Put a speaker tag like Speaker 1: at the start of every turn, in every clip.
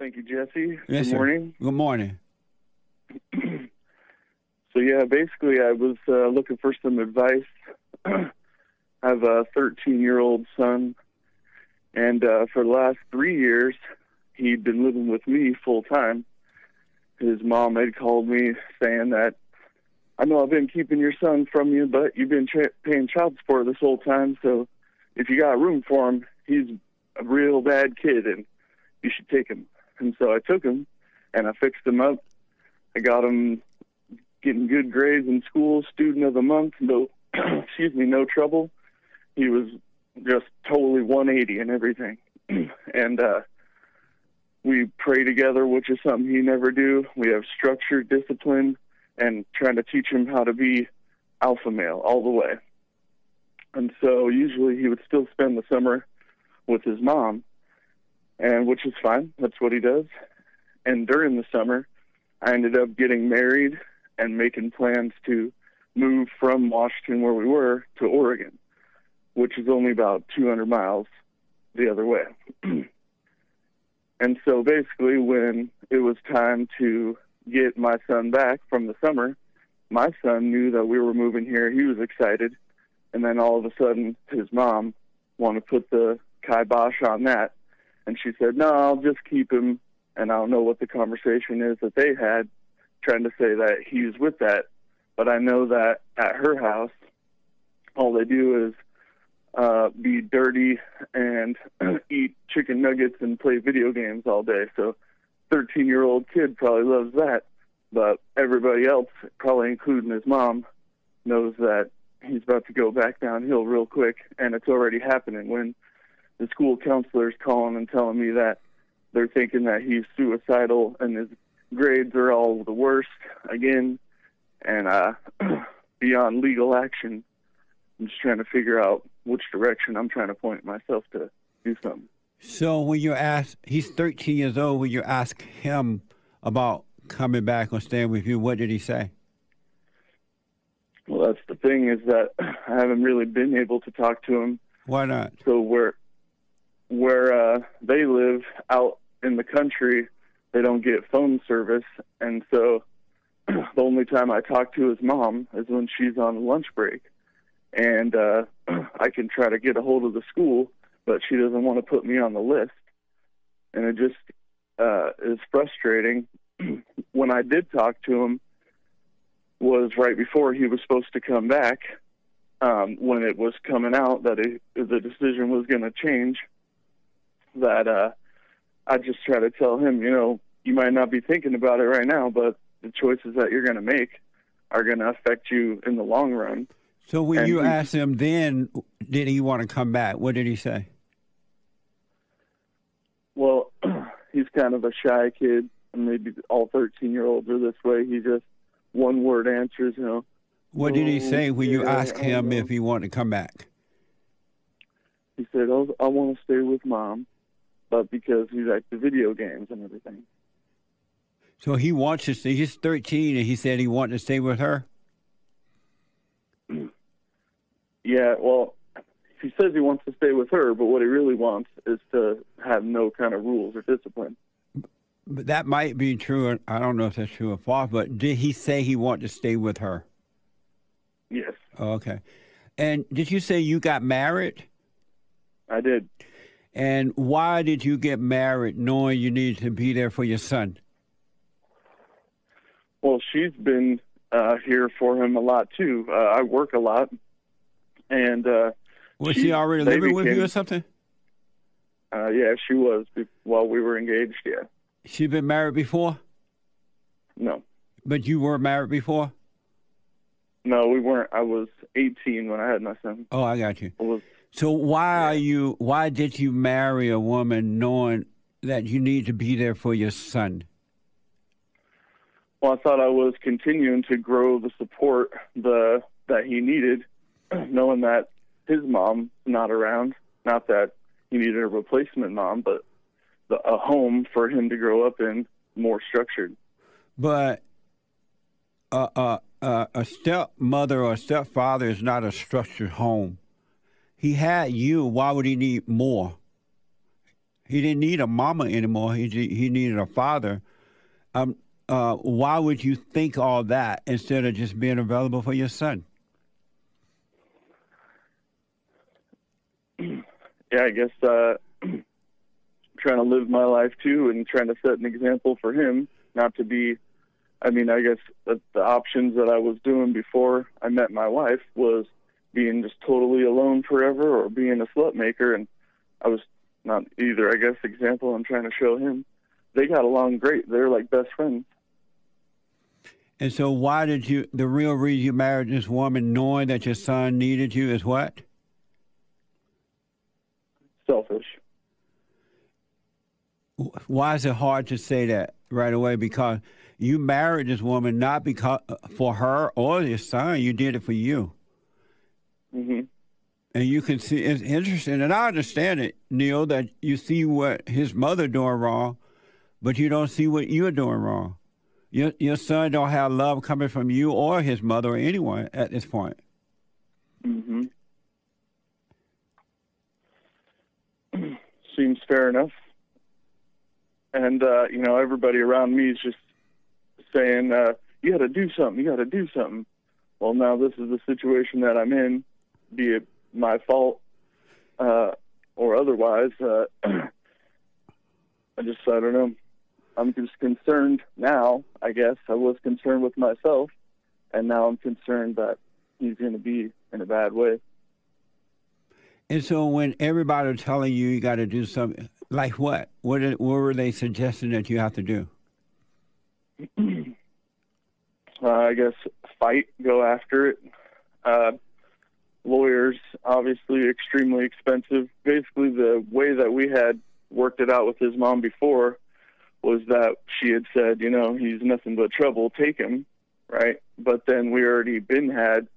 Speaker 1: Thank you, Jesse.
Speaker 2: Yes,
Speaker 1: Good
Speaker 2: sir.
Speaker 1: morning.
Speaker 2: Good morning.
Speaker 1: So yeah, basically, I was uh, looking for some advice. I have a 13-year-old son, and uh, for the last three years, he'd been living with me full time. His mom had called me saying that I know I've been keeping your son from you, but you've been cha- paying child support this whole time. So if you got room for him, he's a real bad kid, and you should take him. And so I took him, and I fixed him up. I got him getting good grades in school, student of the month, no, excuse me, no trouble. He was just totally 180 and everything. and uh, we pray together, which is something he never do. We have structure, discipline, and trying to teach him how to be alpha male all the way. And so usually he would still spend the summer with his mom, and which is fine. That's what he does. And during the summer, I ended up getting married and making plans to move from Washington, where we were, to Oregon, which is only about 200 miles the other way. and so basically, when it was time to get my son back from the summer, my son knew that we were moving here. He was excited. And then all of a sudden, his mom wanted to put the kibosh on that. And she said, No, I'll just keep him. And I don't know what the conversation is that they had, trying to say that he's with that. But I know that at her house, all they do is uh, be dirty and eat chicken nuggets and play video games all day. So, 13 year old kid probably loves that. But everybody else, probably including his mom, knows that he's about to go back downhill real quick. And it's already happening when the school counselor's calling and telling me that they're thinking that he's suicidal and his grades are all the worst again. And uh, beyond legal action, I'm just trying to figure out which direction I'm trying to point myself to do something.
Speaker 2: So when you ask, he's 13 years old. When you ask him about coming back or staying with you, what did he say?
Speaker 1: Well, that's the thing is that I haven't really been able to talk to him.
Speaker 2: Why not?
Speaker 1: So where where uh, they live out in the country, they don't get phone service, and so the only time I talk to his mom is when she's on lunch break, and uh, I can try to get a hold of the school, but she doesn't want to put me on the list, and it just uh, is frustrating. when I did talk to him, was right before he was supposed to come back. Um, when it was coming out that it, the decision was going to change, that uh, I just try to tell him, you know, you might not be thinking about it right now, but the choices that you're going to make are going to affect you in the long run.
Speaker 2: So when
Speaker 1: And
Speaker 2: you
Speaker 1: he-
Speaker 2: asked him then, did he want to come back? What did he say?
Speaker 1: Well, he's kind of a shy kid, and maybe all 13 year olds are this way. He just one word answers, you know.
Speaker 2: What did he
Speaker 1: Oh,
Speaker 2: say when you
Speaker 1: yeah,
Speaker 2: asked him if he wanted to come back?
Speaker 1: He said, oh, I want to stay with mom, but because he likes the video games and everything.
Speaker 2: So he wants to stay. He's 13, and he said he wanted to stay with her.
Speaker 1: Yeah, well, he says he wants to stay with her, but what he really wants is to have no kind of rules or discipline.
Speaker 2: But that might be true. I don't know if that's true or false. But did he say he wanted to stay with her?
Speaker 1: Yes,
Speaker 2: Oh, okay. And did you say you got married?
Speaker 1: I did.
Speaker 2: And why did you get married knowing you needed to be there for your son?
Speaker 1: Well, she's been uh, here for him a lot too. Uh, I work a lot, and uh,
Speaker 2: Was
Speaker 1: She-
Speaker 2: she already living with you or something?
Speaker 1: uh, yeah, she was be- while we were engaged. Yeah,
Speaker 2: She been married before?
Speaker 1: no,
Speaker 2: But you were married before?
Speaker 1: no, we weren't. I was 18 when I had my son.
Speaker 2: Oh, I got you.
Speaker 1: I was
Speaker 2: So why are you? Why did you marry a woman knowing that you need to be there for your son?
Speaker 1: well, I thought I was continuing to grow the support the that he needed, knowing that his mom's not around. Not that he needed a replacement mom, but the, a home for him to grow up in, more structured.
Speaker 2: But uh, uh, uh, a stepmother or a stepfather is not a structured home. He had you. Why would he need more? He didn't need a mama anymore. He he needed a father. Um, uh, why would you think all that instead of just being available for your son?
Speaker 1: Yeah, I guess uh, trying to live my life too, and trying to set an example for him, not to be. I mean, I guess the, options that I was doing before I met my wife was being just totally alone forever, or being a slut maker, and I was not either. I guess example I'm trying to show him. They got along great. They're like best friends.
Speaker 2: And so, why did you? The real reason you married this woman, knowing that your son needed you, is what?
Speaker 1: Selfish.
Speaker 2: Why is it hard to say that right away? Because you married this woman not because for her or your son. You did it for you.
Speaker 1: Hmm
Speaker 2: And you can see it's interesting, and I understand it, Neil, that you see what his mother doing wrong, but you don't see what you're doing wrong. Your your son don't have love coming from you or his mother or anyone at this point.
Speaker 1: Mm-hmm. Seems fair enough. And uh, you know, everybody around me is just saying, uh, "You got to do something. You got to do something." Well, now this is the situation that I'm in, be it my fault uh, or otherwise. Uh, I just, I don't know. I'm just concerned now. I guess I was concerned with myself, and now I'm concerned that he's going to be in a bad way.
Speaker 2: And so when everybody telling you you got to do something, like what? What, did, what were they suggesting that you have to do?
Speaker 1: uh, I guess fight, go after it. Uh, lawyers, obviously, extremely expensive. Basically, the way that we had worked it out with his mom before was that she had said, you know, he's nothing but trouble, take him, right? But then we already been had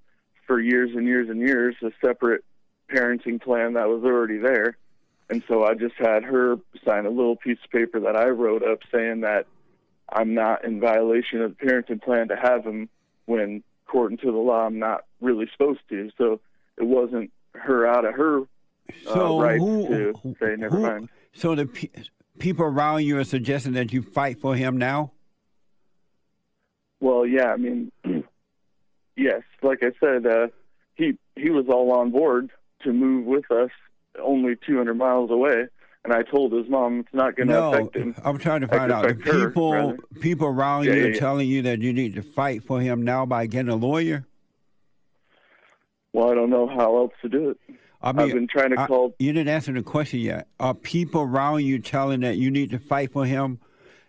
Speaker 1: for years and years and years a separate parenting plan that was already there. And so I just had her sign a little piece of paper that I wrote up saying that I'm not in violation of the parenting plan to have him when, according to the law, I'm not really supposed to. So it wasn't her out of her uh,
Speaker 2: So
Speaker 1: right
Speaker 2: who-
Speaker 1: to say never
Speaker 2: who-
Speaker 1: mind.
Speaker 2: So the pe- people around you are suggesting that you fight for him now?
Speaker 1: Well, yeah, I mean, yes, like I said, uh, he he was all on board to move with us, only 200 miles away, and I told his mom it's not going to
Speaker 2: No,
Speaker 1: affect him.
Speaker 2: No, I'm trying to find out. The
Speaker 1: affect her,
Speaker 2: people, people around
Speaker 1: Yeah,
Speaker 2: you
Speaker 1: yeah,
Speaker 2: are
Speaker 1: yeah.
Speaker 2: telling you that you need to fight for him now by getting a lawyer.
Speaker 1: Well, I don't know how else to do it.
Speaker 2: I
Speaker 1: I've been trying to
Speaker 2: I-
Speaker 1: call.
Speaker 2: you didn't answer the question yet. Are people around you telling that you need to fight for him?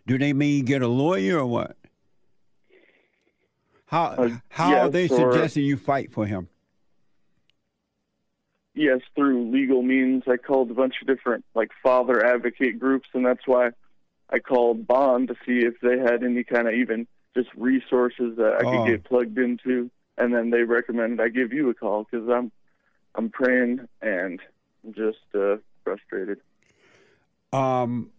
Speaker 2: Do they mean get a lawyer or what? How
Speaker 1: Uh,
Speaker 2: how are
Speaker 1: yes,
Speaker 2: they
Speaker 1: or-
Speaker 2: suggesting you fight for him?
Speaker 1: Yes, through legal means. I called a bunch of different like father advocate groups, and that's why I called Bond to see if they had any kind of even just resources that I
Speaker 2: Oh.
Speaker 1: could get plugged into. And then they recommended I give you a call because I'm I'm praying and just uh, frustrated.
Speaker 2: Um,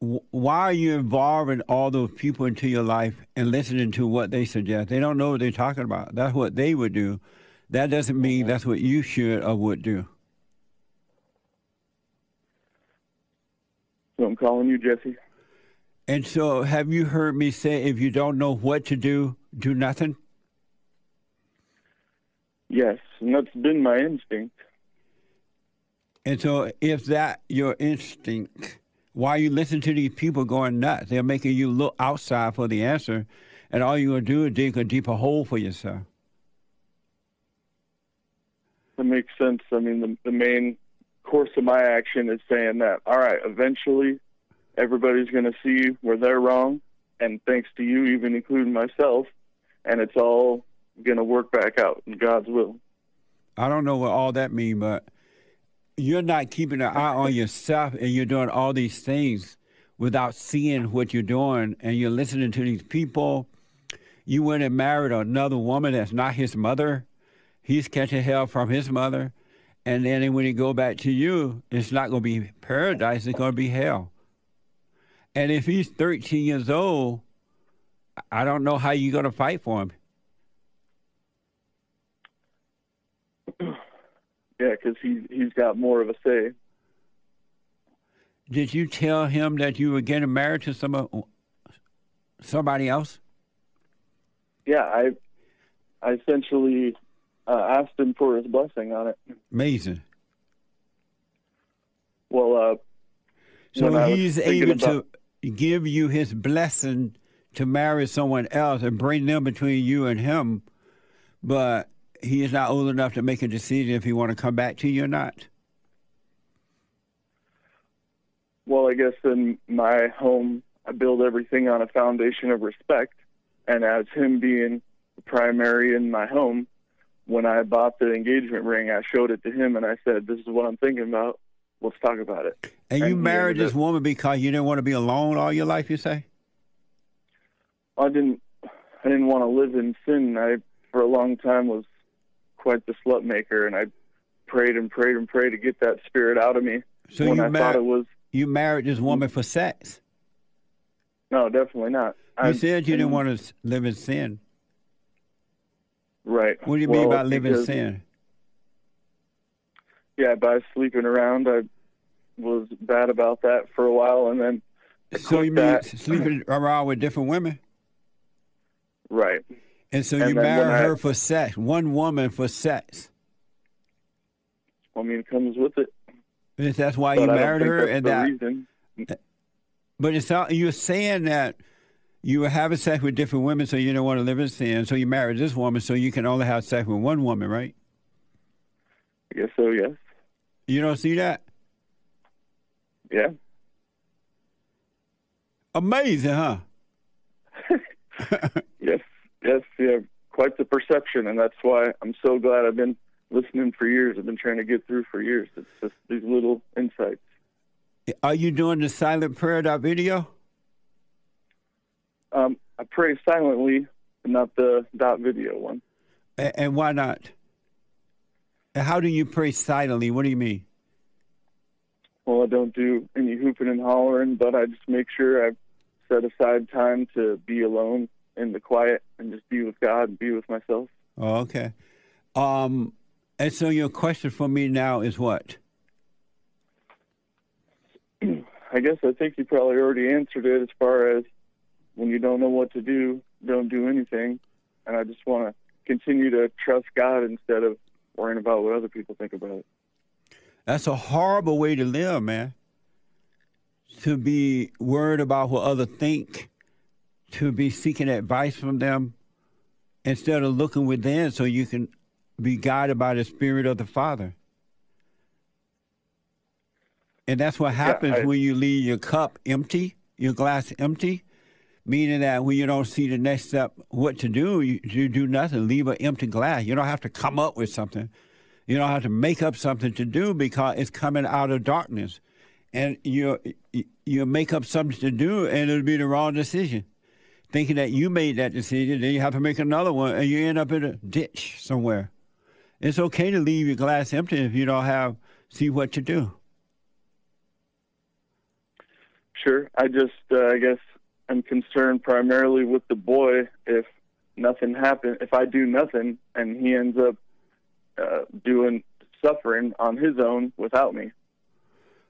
Speaker 2: why are you involving all those people into your life and listening to what they suggest? They don't know what they're talking about. That's what they would do. That doesn't mean that's what you should or would do.
Speaker 1: So I'm calling you, Jesse.
Speaker 2: And so, have you heard me say if you don't know what to do, do nothing?
Speaker 1: Yes, and that's been my instinct.
Speaker 2: And so, if that your instinct, why you listen to these people going nuts? They're making you look outside for the answer, and all you're gonna do is dig a deeper hole for yourself.
Speaker 1: That makes sense. I mean, the, the main course of my action is saying that, all right, eventually everybody's going to see where they're wrong, and thanks to you, even including myself, and it's all going to work back out in God's will.
Speaker 2: I don't know what all that means, but you're not keeping an eye on yourself, and you're doing all these things without seeing what you're doing, and you're listening to these people. You went and married another woman that's not his mother. He's catching hell from his mother, and then when he go back to you, it's not going to be paradise. It's going to be hell. And if he's 13 years old, I don't know how you're going to fight for him.
Speaker 1: Yeah, because he, he's got more of a say.
Speaker 2: did you tell him that you were getting married to some somebody else?
Speaker 1: Yeah, I I essentially uh, asked him for his blessing on it.
Speaker 2: Amazing.
Speaker 1: Well, uh,
Speaker 2: so he's able about, to give you his blessing to marry someone else and bring them between you and him, but he is not old enough to make a decision if he want to come back to you or not.
Speaker 1: Well, I guess in my home, I build everything on a foundation of respect, and as him being primary in my home, when I bought the engagement ring, I showed it to him and I said, "This is what I'm thinking about. Let's talk about it."
Speaker 2: And, and you married this woman because you didn't want to be alone all your life. You say?
Speaker 1: I didn't. I didn't want to live in sin. I, for a long time, was quite the slut maker, and I prayed and prayed and prayed to get that spirit out of me.
Speaker 2: So when you I mar- thought it was you married this woman for sex.
Speaker 1: No, definitely not.
Speaker 2: You I, said you didn't want to live in sin.
Speaker 1: Right.
Speaker 2: What do you
Speaker 1: well,
Speaker 2: mean by living in sin?
Speaker 1: Yeah, by sleeping around, I was bad about that for a while, and then.
Speaker 2: So you mean sleeping around with different women?
Speaker 1: Right.
Speaker 2: And so and you married her I, for sex, one woman for sex.
Speaker 1: I mean, it comes with it.
Speaker 2: If that's why but you married her, and that. Reason. But it's you're saying that you were having sex with different women, so you don't want to live in sin. So you married this woman, so you can only have sex with one woman, right?
Speaker 1: I guess so. Yes.
Speaker 2: You don't see that?
Speaker 1: Yeah.
Speaker 2: Amazing, huh?
Speaker 1: yes, yes, yeah. Quite the perception, and that's why I'm so glad I've been listening for years. I've been trying to get through for years. It's just these little insights.
Speaker 2: Are you doing the silent prayer dot video?
Speaker 1: Um, I pray silently, but not the dot video one.
Speaker 2: And, and why not? How do you pray silently? What do you mean?
Speaker 1: Well, I don't do any hooping and hollering, but I just make sure I set aside time to be alone in the quiet and just be with God and be with myself.
Speaker 2: Oh, okay. Um, and so your question for me now is what?
Speaker 1: I guess I think you probably already answered it as far as when you don't know what to do, don't do anything. And I just want to continue to trust God instead of worrying about what other people think about it.
Speaker 2: That's a horrible way to live, man. To be worried about what others think, to be seeking advice from them instead of looking within so you can be guided by the Spirit of the Father. And that's what happens yeah, I, when you leave your cup empty, your glass empty, meaning that when you don't see the next step, what to do, you, you do nothing. Leave an empty glass. You don't have to come up with something. You don't have to make up something to do because it's coming out of darkness. And you you make up something to do, and it'll be the wrong decision. Thinking that you made that decision, then you have to make another one, and you end up in a ditch somewhere. It's okay to leave your glass empty if you don't have see what to do.
Speaker 1: Sure. I just, uh, I guess, I'm concerned primarily with the boy. If nothing happens, if I do nothing and he ends up uh, doing suffering on his own without me.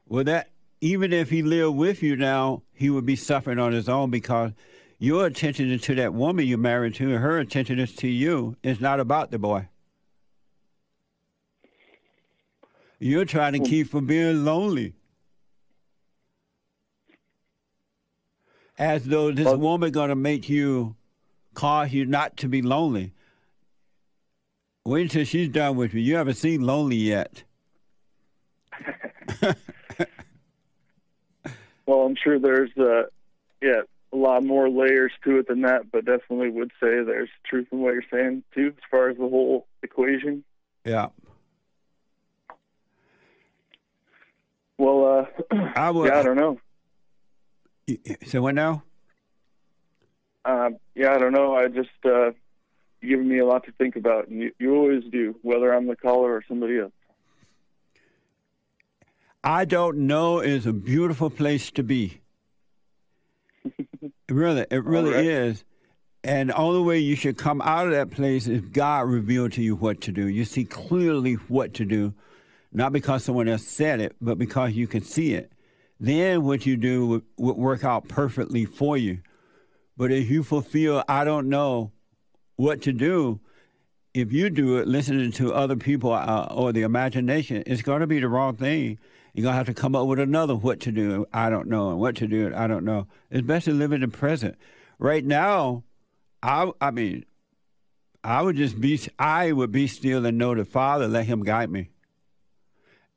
Speaker 2: Well, that even if he lived with you now, he would be suffering on his own because your attention is to that woman you're married to, and her attention is to you. It's not about the boy. You're trying to keep from being lonely. As though this woman gonna make you cause you not to be lonely. Wait until she's done with me. You haven't seen lonely yet.
Speaker 1: well, I'm sure there's uh, yeah a lot more layers to it than that, but definitely would say there's truth in what you're saying too, as far as the whole equation.
Speaker 2: Yeah.
Speaker 1: Well, uh, I would, yeah, I don't know.
Speaker 2: So what now?
Speaker 1: Uh, yeah, I don't know. I just uh, giving me a lot to think about, and you, you always do, whether I'm the caller or somebody else.
Speaker 2: I don't know is a beautiful place to be. really, it really right. is. And the only way you should come out of that place is God revealed to you what to do. You see clearly what to do not because someone else said it, but because you can see it. then what you do would, would work out perfectly for you. But if you fulfill, I don't know what to do, if you do it listening to other people uh, or the imagination, it's going to be the wrong thing. You're going to have to come up with another what to do. I don't know. And what to do, I don't know. It's best to live in the present. Right now, I, I mean, I would just be, I would be still and know the Father, let Him guide me.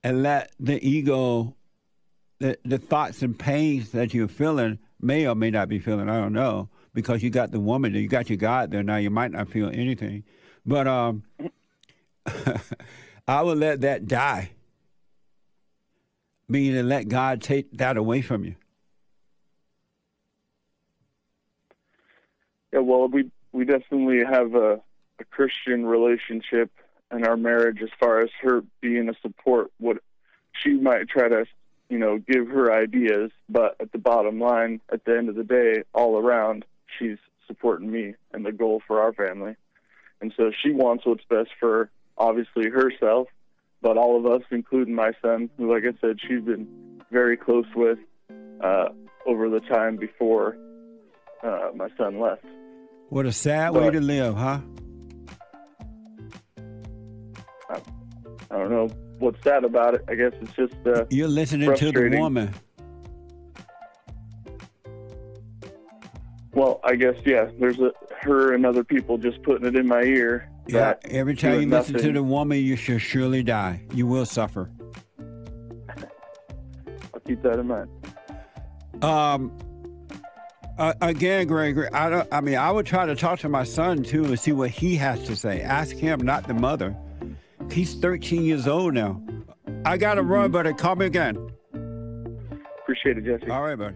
Speaker 2: And let the ego, the, the thoughts and pains that you're feeling, may or may not be feeling, I don't know, because you got the woman, you got your God there now, you might not feel anything but um, I would let that die, meaning let God take that away from you.
Speaker 1: Yeah, well, we we definitely have a, a Christian relationship in our marriage as far as her being a support. What she might try to, you know, give her ideas, but at the bottom line, at the end of the day, all around, she's supporting me and the goal for our family. And so she wants what's best for obviously herself, but all of us, including my son, who, like I said, she's been very close with uh, over the time before uh, my son left.
Speaker 2: What a sad but, way to live, huh?
Speaker 1: I, I, don't know what's sad about it. I guess it's just uh,
Speaker 2: you're listening to the woman.
Speaker 1: Well, I guess yeah. There's a her and other people just putting it in my ear.
Speaker 2: Yeah, every time you listen to the woman, you shall surely die. You will suffer.
Speaker 1: I'll keep that in mind.
Speaker 2: Um. Uh, again, Gregory, I don't. I mean, I would try to talk to my son too and see what he has to say. Ask him, not the mother. He's 13 years old now. I got to mm-hmm. run, buddy. Call me again.
Speaker 1: Appreciate it, Jesse.
Speaker 2: All right, buddy.